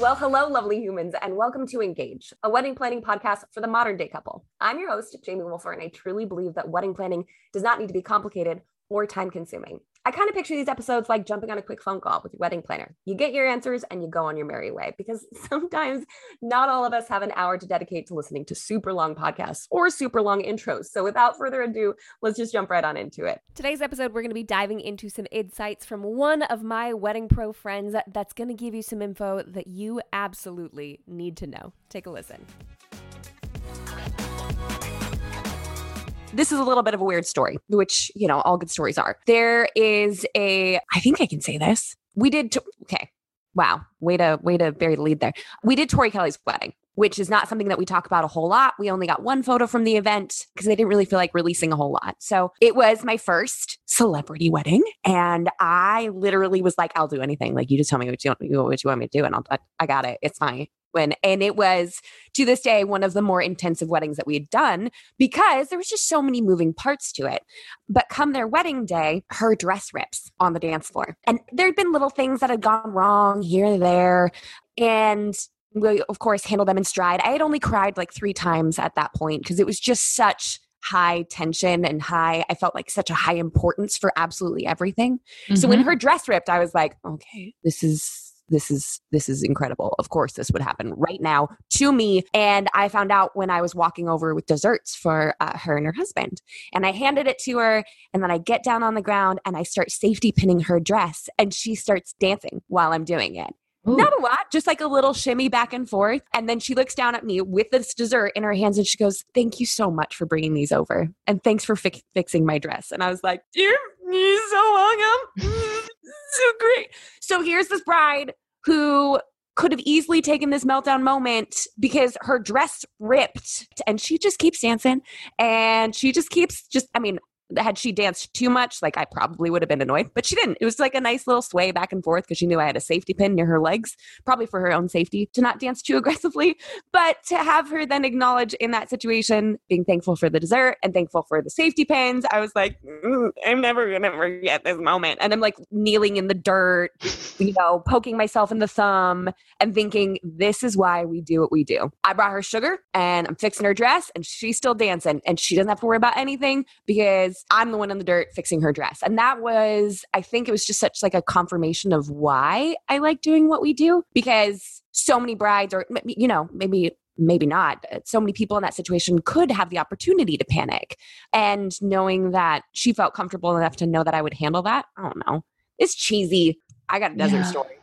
Well, hello, lovely humans, and welcome to Engage, a wedding planning podcast for the modern day couple. I'm your host, Jamie Wolfer, and I truly believe that wedding planning does not need to be complicated or time consuming. I kind of picture these episodes like jumping on a quick phone call with your wedding planner. You get your answers and you go on your merry way because sometimes not all of us have an hour to dedicate to listening to super long podcasts or super long intros. So without further ado, let's just jump right on into it. Today's episode, we're going to be diving into some insights from one of my wedding pro friends that's going to give you some info that you absolutely need to know. Take a listen. This is a little bit of a weird story, which, you know, all good stories are. There is a, I think I can say this. We did, okay. Wow. Way to, way to bury the lead there. We did Tori Kelly's wedding, which is not something that we talk about a whole lot. We only got one photo from the event because they didn't really feel like releasing a whole lot. So it was my first celebrity wedding. And I literally was like, I'll do anything. Like, you just tell me what you, what you want me to do. And I'll, I got it. It's fine when and it was to this day one of the more intensive weddings that we had done because there was just so many moving parts to it but come their wedding day her dress rips on the dance floor and there'd been little things that had gone wrong here and there and we of course handled them in stride i had only cried like three times at that point because it was just such high tension and high i felt like such a high importance for absolutely everything mm-hmm. so when mm-hmm. her dress ripped i was like okay this is this is this is incredible of course this would happen right now to me and i found out when i was walking over with desserts for uh, her and her husband and i handed it to her and then i get down on the ground and i start safety pinning her dress and she starts dancing while i'm doing it Ooh. Not a lot, just like a little shimmy back and forth. And then she looks down at me with this dessert in her hands and she goes, Thank you so much for bringing these over. And thanks for fi- fixing my dress. And I was like, You're, so welcome. so great. So here's this bride who could have easily taken this meltdown moment because her dress ripped and she just keeps dancing and she just keeps just I mean had she danced too much, like I probably would have been annoyed, but she didn't. It was like a nice little sway back and forth because she knew I had a safety pin near her legs, probably for her own safety to not dance too aggressively. But to have her then acknowledge in that situation, being thankful for the dessert and thankful for the safety pins, I was like, mm, I'm never going to forget this moment. And I'm like kneeling in the dirt, you know, poking myself in the thumb and thinking, this is why we do what we do. I brought her sugar and I'm fixing her dress and she's still dancing and she doesn't have to worry about anything because I'm the one in the dirt fixing her dress. And that was, I think it was just such like a confirmation of why I like doing what we do because so many brides or, you know, maybe maybe not. Uh, so many people in that situation could have the opportunity to panic. And knowing that she felt comfortable enough to know that I would handle that, I don't know. It's cheesy. I got a desert yeah. story.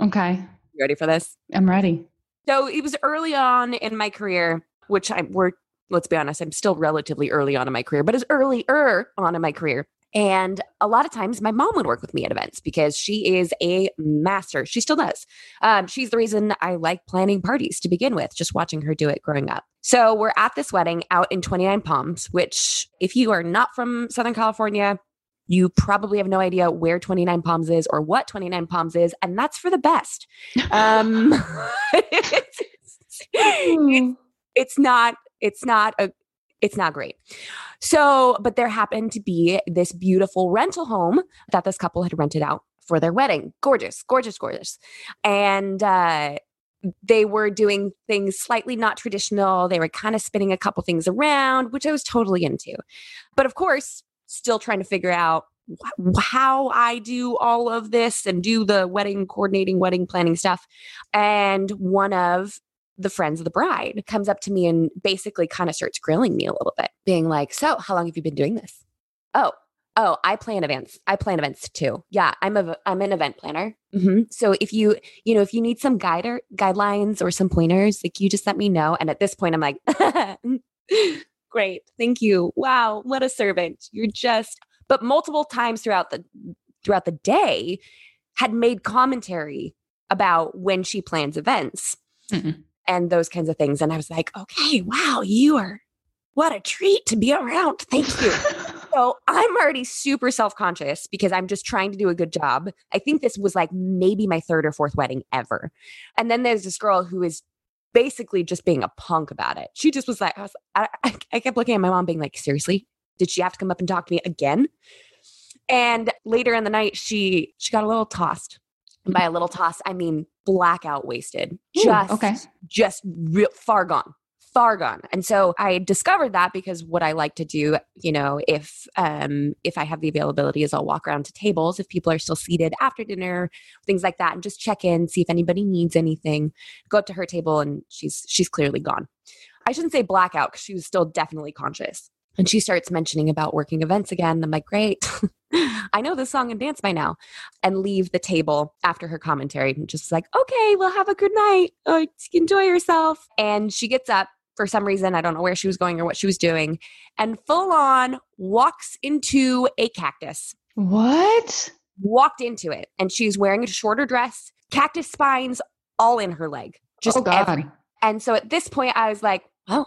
Okay. You ready for this? I'm ready. So it was early on in my career, which I we're let's be honest, I'm still relatively early on in my career, but as earlier on in my career. And a lot of times my mom would work with me at events because she is a master. She still does. Um, she's the reason I like planning parties to begin with, just watching her do it growing up. So we're at this wedding out in 29 Palms, which, if you are not from Southern California, you probably have no idea where 29 Palms is or what 29 Palms is. And that's for the best. Um, it's, it's, it's not it's not a it's not great. So, but there happened to be this beautiful rental home that this couple had rented out for their wedding. Gorgeous, gorgeous, gorgeous. And uh they were doing things slightly not traditional. They were kind of spinning a couple things around, which I was totally into. But of course, still trying to figure out how I do all of this and do the wedding coordinating, wedding planning stuff. And one of the friends of the bride comes up to me and basically kind of starts grilling me a little bit, being like, So, how long have you been doing this? Oh, oh, I plan events. I plan events too. Yeah, I'm a I'm an event planner. Mm-hmm. So if you you know if you need some guide or guidelines or some pointers, like you just let me know. And at this point, I'm like, great, thank you. Wow, what a servant. You're just. But multiple times throughout the throughout the day, had made commentary about when she plans events. Mm-mm and those kinds of things. And I was like, okay, wow, you are what a treat to be around. Thank you. so I'm already super self conscious because I'm just trying to do a good job. I think this was like maybe my third or fourth wedding ever. And then there's this girl who is basically just being a punk about it. She just was like, I, was, I, I kept looking at my mom being like, seriously? Did she have to come up and talk to me again? And later in the night, she she got a little tossed by a little toss, I mean blackout wasted. Ooh, Just okay. just real far gone far gone and so i discovered that because what i like to do you know if um if i have the availability is i'll walk around to tables if people are still seated after dinner things like that and just check in see if anybody needs anything go up to her table and she's she's clearly gone i shouldn't say blackout because she was still definitely conscious and she starts mentioning about working events again i'm like great I know this song and dance by now, and leave the table after her commentary and just like, okay, well, have a good night. Uh, enjoy yourself. And she gets up for some reason. I don't know where she was going or what she was doing, and full on walks into a cactus. What? Walked into it, and she's wearing a shorter dress, cactus spines all in her leg. Just oh God. every- and so at this point, I was like, oh,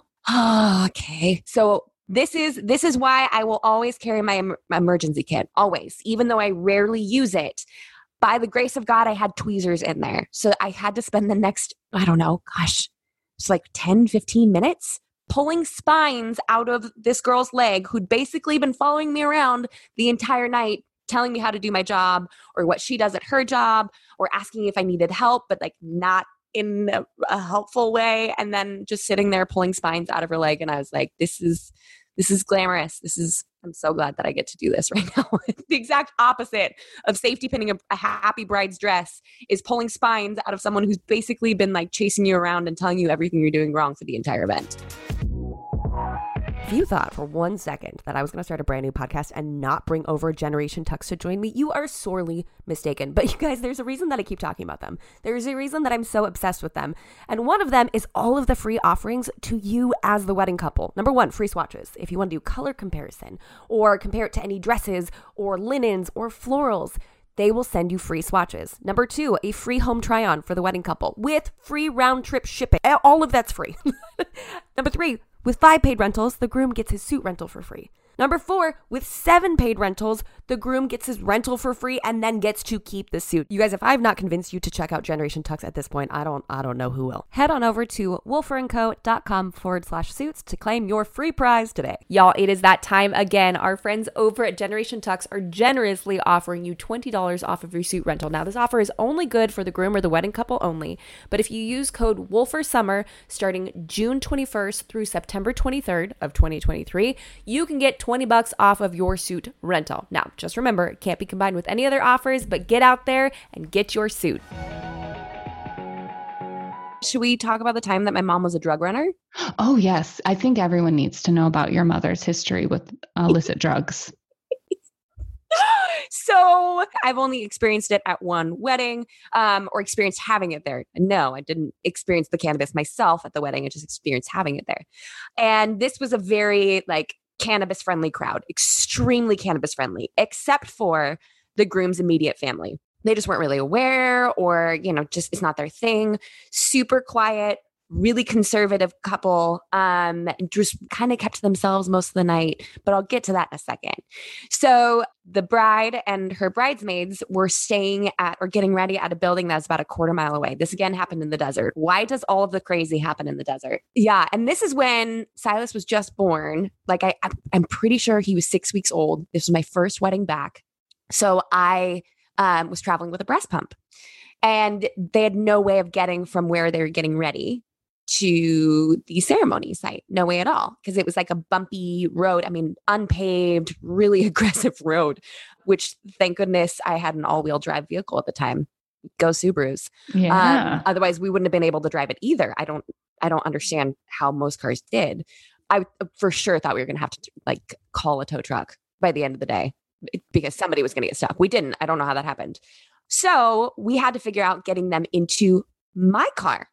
okay. So this is this is why I will always carry my, my emergency kit, always, even though I rarely use it. By the grace of God, I had tweezers in there. So I had to spend the next, I don't know, gosh, it's like 10, 15 minutes pulling spines out of this girl's leg who'd basically been following me around the entire night, telling me how to do my job or what she does at her job or asking if I needed help, but like not in a helpful way. And then just sitting there pulling spines out of her leg. And I was like, this is this is glamorous. This is, I'm so glad that I get to do this right now. the exact opposite of safety pinning a, a happy bride's dress is pulling spines out of someone who's basically been like chasing you around and telling you everything you're doing wrong for the entire event. If you thought for one second that I was going to start a brand new podcast and not bring over Generation Tux to join me, you are sorely mistaken. But you guys, there's a reason that I keep talking about them. There's a reason that I'm so obsessed with them. And one of them is all of the free offerings to you as the wedding couple. Number one, free swatches. If you want to do color comparison or compare it to any dresses or linens or florals, they will send you free swatches. Number two, a free home try on for the wedding couple with free round trip shipping. All of that's free. Number three, with five paid rentals, the groom gets his suit rental for free. Number four, with seven paid rentals, the groom gets his rental for free and then gets to keep the suit. You guys, if I've not convinced you to check out Generation Tux at this point, I don't I don't know who will. Head on over to wolferandco.com forward slash suits to claim your free prize today. Y'all, it is that time again. Our friends over at Generation Tux are generously offering you $20 off of your suit rental. Now, this offer is only good for the groom or the wedding couple only, but if you use code WOLFERSUMMER starting June 21st through September 23rd of 2023, you can get 20 bucks off of your suit rental. Now, just remember, it can't be combined with any other offers, but get out there and get your suit. Should we talk about the time that my mom was a drug runner? Oh, yes. I think everyone needs to know about your mother's history with illicit drugs. so I've only experienced it at one wedding, um, or experienced having it there. No, I didn't experience the cannabis myself at the wedding. I just experienced having it there. And this was a very like cannabis friendly crowd, extremely cannabis friendly, except for the groom's immediate family. They just weren't really aware, or, you know, just it's not their thing. Super quiet, really conservative couple um just kind of kept to themselves most of the night but i'll get to that in a second. So the bride and her bridesmaids were staying at or getting ready at a building that's about a quarter mile away. This again happened in the desert. Why does all of the crazy happen in the desert? Yeah and this is when silas was just born. Like i i'm pretty sure he was six weeks old. This was my first wedding back. So i um, was traveling with a breast pump. And they had no way of getting from where they were getting ready to the ceremony site. No way at all. Because it was like a bumpy road. I mean, unpaved, really aggressive road, which thank goodness I had an all wheel drive vehicle at the time. Go Subarus. Yeah. Um, otherwise, we wouldn't have been able to drive it either. I don't, I don't understand how most cars did. I for sure thought we were going to have to like call a tow truck by the end of the day because somebody was going to get stuck. We didn't. I don't know how that happened. So we had to figure out getting them into my car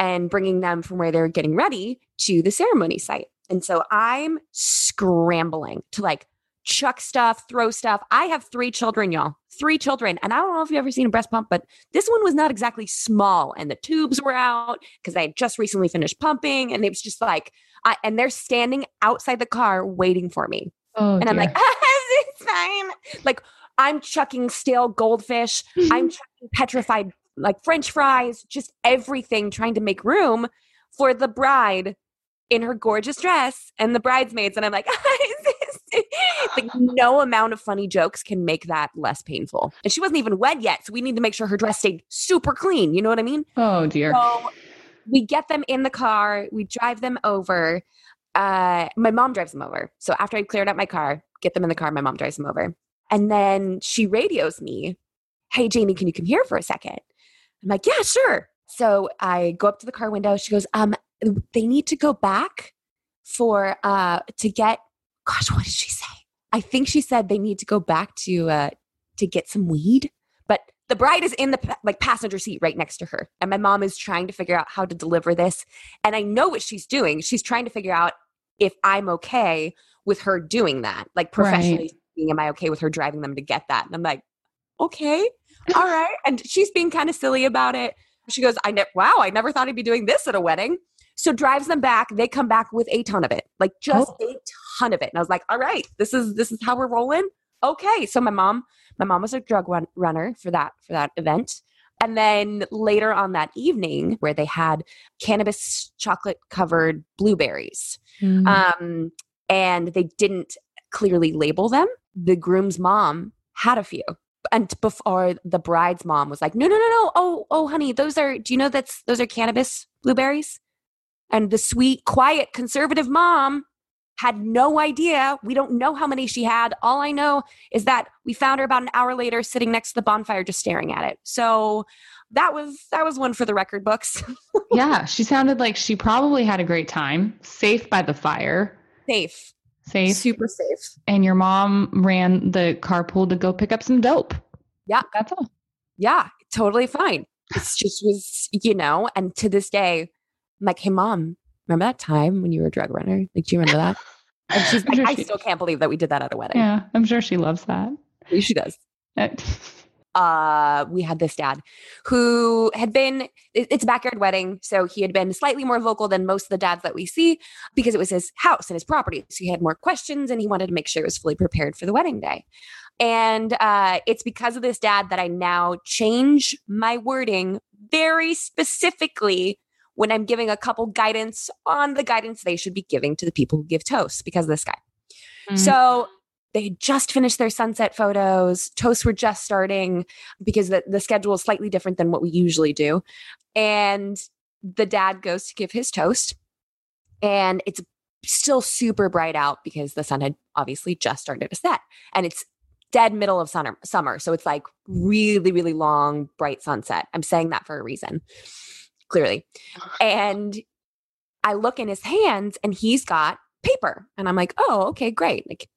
and bringing them from where they're getting ready to the ceremony site. And so I'm scrambling to like chuck stuff, throw stuff. I have three children, y'all. Three children. And I don't know if you've ever seen a breast pump, but this one was not exactly small. And the tubes were out because I had just recently finished pumping. And it was just like, I, and they're standing outside the car waiting for me. oh, and I'm dear. like, it's fine. Like I'm chucking stale goldfish. I'm chucking petrified like French fries, just everything, trying to make room for the bride in her gorgeous dress and the bridesmaids. And I'm like, like no amount of funny jokes can make that less painful. And she wasn't even wed yet, so we need to make sure her dress stayed super clean. You know what I mean? Oh dear. So we get them in the car, we drive them over. Uh, my mom drives them over. So after I cleared out my car, get them in the car, my mom drives them over. And then she radios me, Hey, Jamie, can you come here for a second? I'm like, Yeah, sure. So I go up to the car window. She goes, Um, they need to go back for uh to get gosh, what did she say? I think she said they need to go back to uh to get some weed. But the bride is in the like passenger seat right next to her and my mom is trying to figure out how to deliver this and i know what she's doing she's trying to figure out if i'm okay with her doing that like professionally Right. speaking am i okay with her driving them to get that and i'm like okay all right. And she's being kind of silly about it. She goes i ne- wow i never thought i'd be doing this at a wedding. So drives them back. They come back with a ton of it like just Oh. a ton of it. And i was like all right this is this is how we're rolling. Okay. So my mom my mom was a drug run- runner for that for that event. And then later on that evening where they had cannabis chocolate covered blueberries Mm. um, and they didn't clearly label them the groom's mom had a few and before the bride's mom was like no no no no. Oh oh honey those are do you know that's those are cannabis blueberries? And the sweet quiet conservative mom had no idea. We don't know how many she had. All i know is that we found her about an hour later sitting next to the bonfire just staring at it. So that was that was one for the record books. Yeah, she sounded like she probably had a great time, safe by the fire, safe safe. super safe And your mom ran the carpool to go pick up some dope. Yeah. That's all. yeah, totally fine. It's just was, you know, and to this day, I'm like, hey, mom, remember that time when you were a drug runner? Like, do you remember that? And she's like, sure I she- still can't believe that we did that at a wedding. Yeah, I'm sure she loves that. She does. Uh, Uh, we had this dad who had been, it's a backyard wedding. So he had been slightly more vocal than most of the dads that we see because it was his house and his property. So he had more questions and he wanted to make sure it was fully prepared for the wedding day. And uh, it's because of this dad that I now change my wording very specifically when I'm giving a couple guidance on the guidance they should be giving to the people who give toasts because of this guy. Mm. So they had just finished their sunset photos. Toasts were just starting because the, the schedule is slightly different than what we usually do. And the dad goes to give his toast, and it's still super bright out because the sun had obviously just started to set. And it's dead middle of summer, summer. So it's like really, really long, bright sunset. I'm saying that for a reason, clearly. And I look in his hands and he's got paper. And I'm like, oh, okay, great. Like,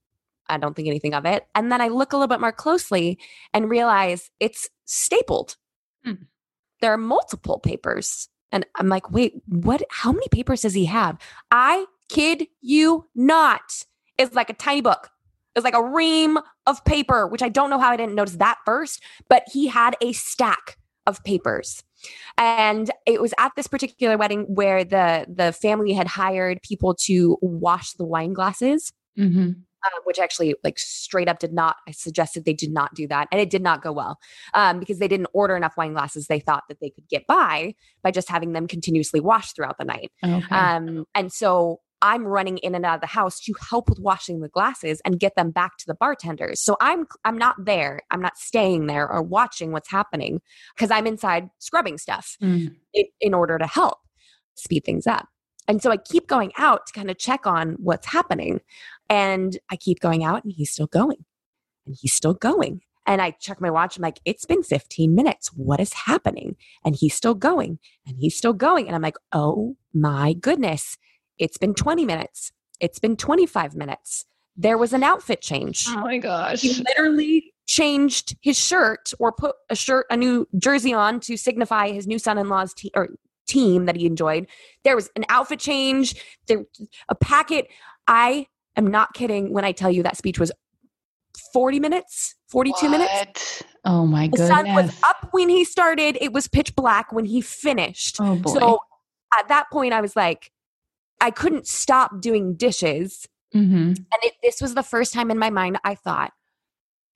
I don't think anything of it. And then I look a little bit more closely and realize it's stapled. Hmm. There are multiple papers. And I'm like, wait, what? How many papers does he have? I kid you not. It's like a tiny book. It's like a ream of paper, which I don't know how I didn't notice that first, but he had a stack of papers. And it was at this particular wedding where the the family had hired people to wash the wine glasses Mhm. Um, which actually like straight up did not i suggested they did not do that and it did not go well um, because they didn't order enough wine glasses they thought that they could get by by just having them continuously washed throughout the night Okay. um, and so i'm running in and out of the house to help with washing the glasses and get them back to the bartenders so i'm i'm not there i'm not staying there or watching what's happening because i'm inside scrubbing stuff Mm. in, in order to help speed things up. And so I keep going out to kind of check on what's happening. And I keep going out and he's still going. And he's still going. And I check my watch. I'm like, it's been 15 minutes. What is happening? And he's still going. And he's still going. And I'm like, oh my goodness. It's been 20 minutes. It's been 25 minutes. There was an outfit change Oh my gosh. he literally changed his shirt or put a shirt a new jersey on to signify his new son-in-law's te- or team that he enjoyed. There was an outfit change. There a packet. I am not kidding when i tell you that speech was 40 minutes 42 minutes. Oh my god. the sun was up when he started. It was pitch black when he finished. Oh boy. so at that point i was like i couldn't stop doing dishes. Hmm and it, this was the first time in my mind I thought,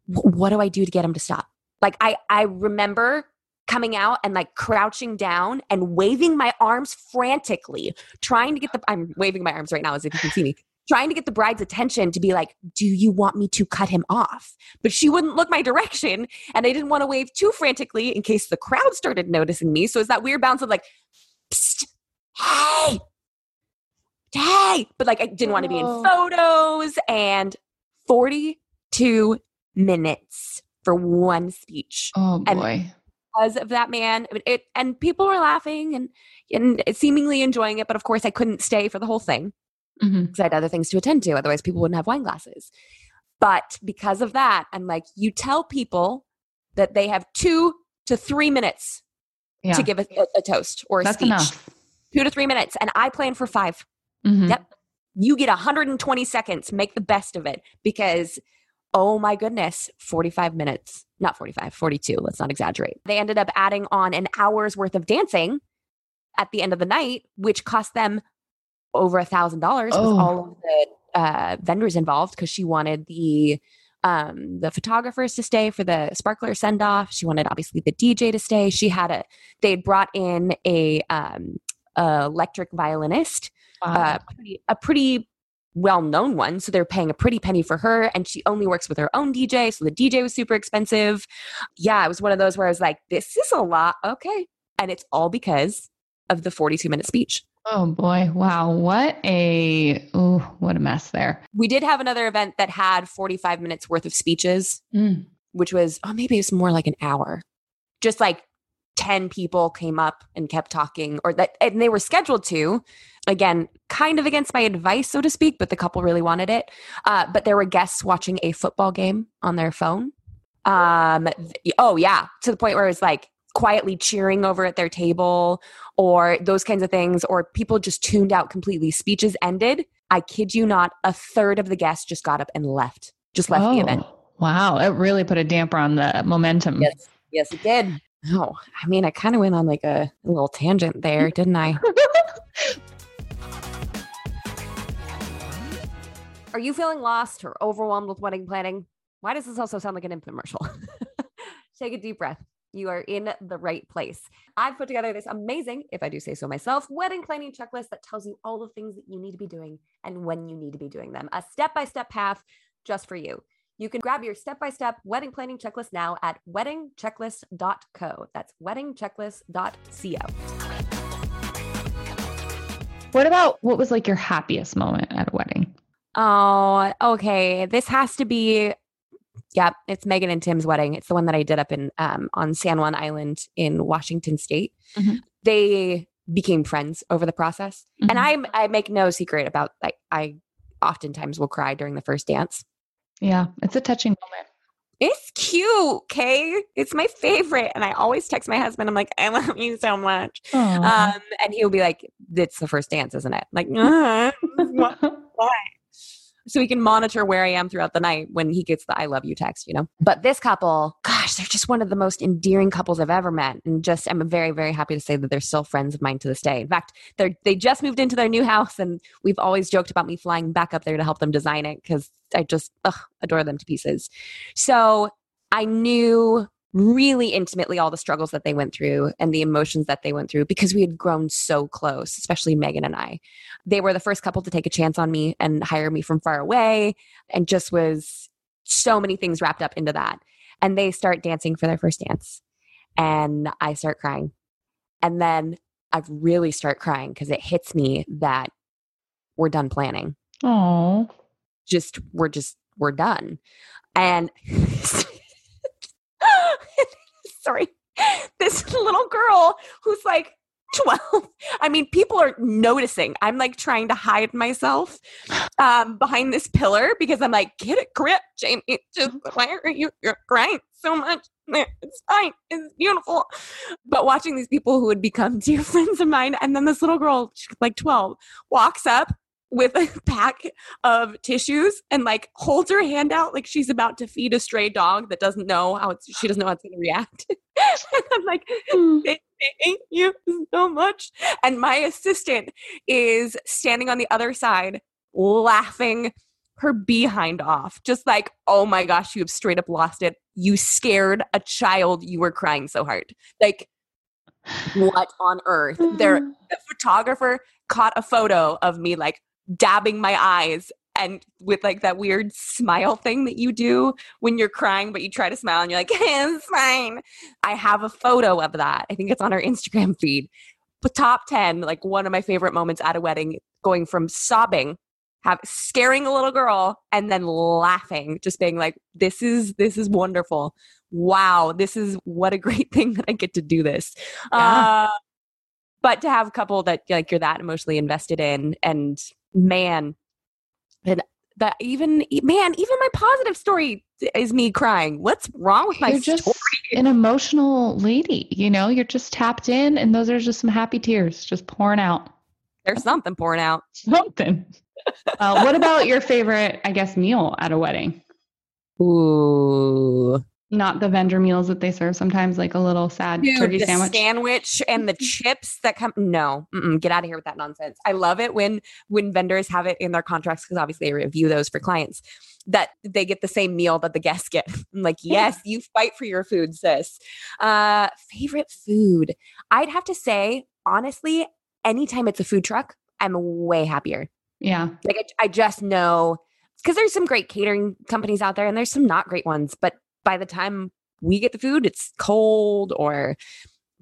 what do I do to get him to stop? Like I, I remember coming out and like crouching down and waving my arms frantically, trying to get the. I'm waving my arms right now as if you can see me, trying to get the bride's attention to be like, Do you want me to cut him off? But she wouldn't look my direction. And I didn't want to wave too frantically in case the crowd started noticing me. So it's that weird bounce of like, Psst, Hey, hey. But like, I didn't want to be in Oh. photos. And 42 minutes for one speech Oh And- boy. Because of that man. It, and people were laughing and, and seemingly enjoying it. But of course, I couldn't stay for the whole thing Mhm. because I had other things to attend to. Otherwise, people wouldn't have wine glasses. But because of that, I'm like, you tell people that they have two to three minutes Yeah. to give a, a, toast or a That's speech. enough. Two to three minutes. And I plan for five. Mhm. Yep. You get 120 seconds. Make the best of it because, oh my goodness, 45 minutes. Not 45, 42. Let's not exaggerate. They ended up adding on an hour's worth of dancing at the end of the night, which cost them over a thousand dollars with Oh. all of the uh, vendors involved because she wanted the um the photographers to stay for the sparkler send off she wanted obviously the dj to stay she had a they had brought in a um electric violinist Wow. uh, pretty, a pretty well known one. So they're paying a pretty penny for her, and she only works with her own DJ. So the DJ was super expensive. Yeah, it was one of those where I was like, this is a lot. Okay. And it's all because of the 42 minute speech. oh boy. Wow. What a oh, what a mess there. We did have another event that had 45 minutes worth of speeches, Mm. which was, oh, maybe it's more like an hour. Just like 10 people came up and kept talking, or that, and they were scheduled to. Again, kind of against my advice, so to speak, but the couple really wanted it. Uh, but there were guests watching a football game on their phone. Um, th- oh, yeah, to the point where it was like quietly cheering over at their table or those kinds of things, or people just tuned out completely. Speeches ended. I kid you not, a third of the guests just got up and left, just left the event. Oh, Wow. It really put a damper on the momentum. Yes, yes, it did. Oh, I mean, I kind of went on like a, a little tangent there, didn't I? Are you feeling lost or overwhelmed with wedding planning? Why does this also sound like an infomercial? Take a deep breath. You are in the right place. I've put together this amazing, if I do say so myself, wedding planning checklist that tells you all the things that you need to be doing and when you need to be doing them. A step by step path just for you. You can grab your step by step wedding planning checklist now at weddingchecklist.co. That's weddingchecklist.co. What about what was like your happiest moment at a wedding? Oh, okay. This has to be, yep, it's Megan and Tim's wedding. It's the one that I did up in um, on San Juan Island in Washington State. Mhm. They became friends over the process, and Mhm. I I make no secret about like I oftentimes will cry during the first dance. Yeah, it's a touching moment. It's cute, okay? It's my favorite, and I always text my husband. I'm like, I love you so much. Um, and he'll be like, "It's the first dance, isn't it?" Like, "Uh, what?" So he can monitor where I am throughout the night when he gets the "I love you" text. You know. But this couple, gosh, they're just one of the most endearing couples I've ever met, and just I'm very, very happy to say that they're still friends of mine to this day. In fact, they're, they just moved into their new house, and we've always joked about me flying back up there to help them design it because I just ugh, adore them to pieces. So I knew really intimately all the struggles that they went through and the emotions that they went through because we had grown so close, especially Megan and I. They were the first couple to take a chance on me and hire me from far away, and just was so many things wrapped up into that. And they start dancing for their first dance, and I start crying. And then I really start crying because it hits me that we're done planning Oh, just we're just we're done and sorry this little girl who's like 12 i mean people are noticing. I'm like trying to hide myself um behind this pillar because i'm like get a grip jamie. Just why are you you're crying so much? It's fine. It's beautiful. But watching these people who would become dear friends of mine and then this little girl she's like 12 walks up with a pack of tissues and like holds her hand out like she's about to feed a stray dog that doesn't know how it's she doesn't know how it's going to react. and I'm like, hmm. thank you so much. And my assistant is standing on the other side laughing her behind off, just like, oh my gosh, you have straight up lost it. You scared a child. You were crying so hard. Like, what on earth? There, the photographer caught a photo of me like dabbing my eyes and with like that weird smile thing that you do when you're crying, but you try to smile and you're like, it's fine. I have a photo of that. I think it's on our Instagram feed. But top 10, like one of my favorite moments at a wedding, going from sobbing have scaring a little girl and then laughing just being like this is this is wonderful wow this is what a great thing that i get to do this Yeah. uh, but to have a couple that like you're that emotionally invested in and man and that even man even my positive story is me crying what's wrong with my You're just story an emotional lady, you know, you're just tapped in and those are just some happy tears just pouring out. there's something pouring out Something. uh, what about your favorite, I guess, meal at a wedding? ooh Not the vendor meals that they serve sometimes, like a little sad Dude, turkey the sandwich. sandwich and the chips that come. No, get out of here with that nonsense. I love it when when vendors have it in their contracts because obviously they review those for clients that they get the same meal that the guests get. I'm like, yes, you fight for your food, sis. Uh, favorite food? I'd have to say, honestly, anytime it's a food truck, I'm way happier. yeah. Like I, I just know because there's some great catering companies out there and there's some not great ones, but by the time we get the food, it's cold or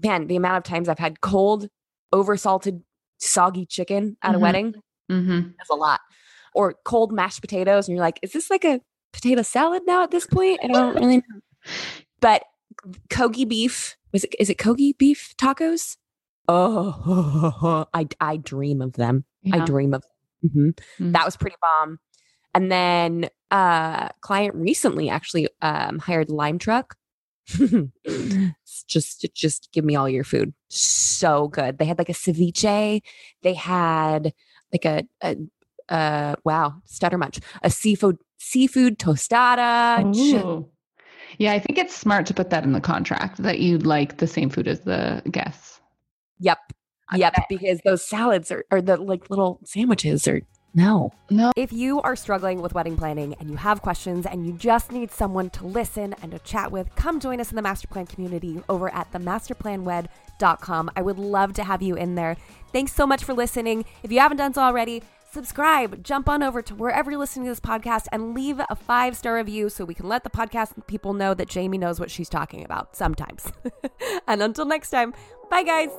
man, the amount of times I've had cold, oversalted, soggy chicken at a Mhm. wedding Mm-hmm. is a lot. Or cold mashed potatoes, and you're like, is this like a potato salad now at this point? I don't really know. But kogi beef, was it is it kogi beef tacos? Oh, I I dream of them. I dream of. Mhm. Mm. That was pretty bomb. And then uh client recently actually um hired Lime Truck. Just just give me all your food. So good. They had like a ceviche. They had like a, a uh wow, stutter much. A seafood seafood tostada. Ooh. Yeah, I think it's smart to put that in the contract that you'd like the same food as the guests. Yep. Yep. Because those salads are or the like little sandwiches are no. No. If you are struggling with wedding planning and you have questions and you just need someone to listen and to chat with, come join us in the Master Plan community over at themasterplanwed.com. I would love to have you in there. Thanks so much for listening. If you haven't done so already, subscribe, jump on over to wherever you're listening to this podcast and leave a five star review so we can let the podcast people know that Jamie knows what she's talking about sometimes. and until next time, bye guys.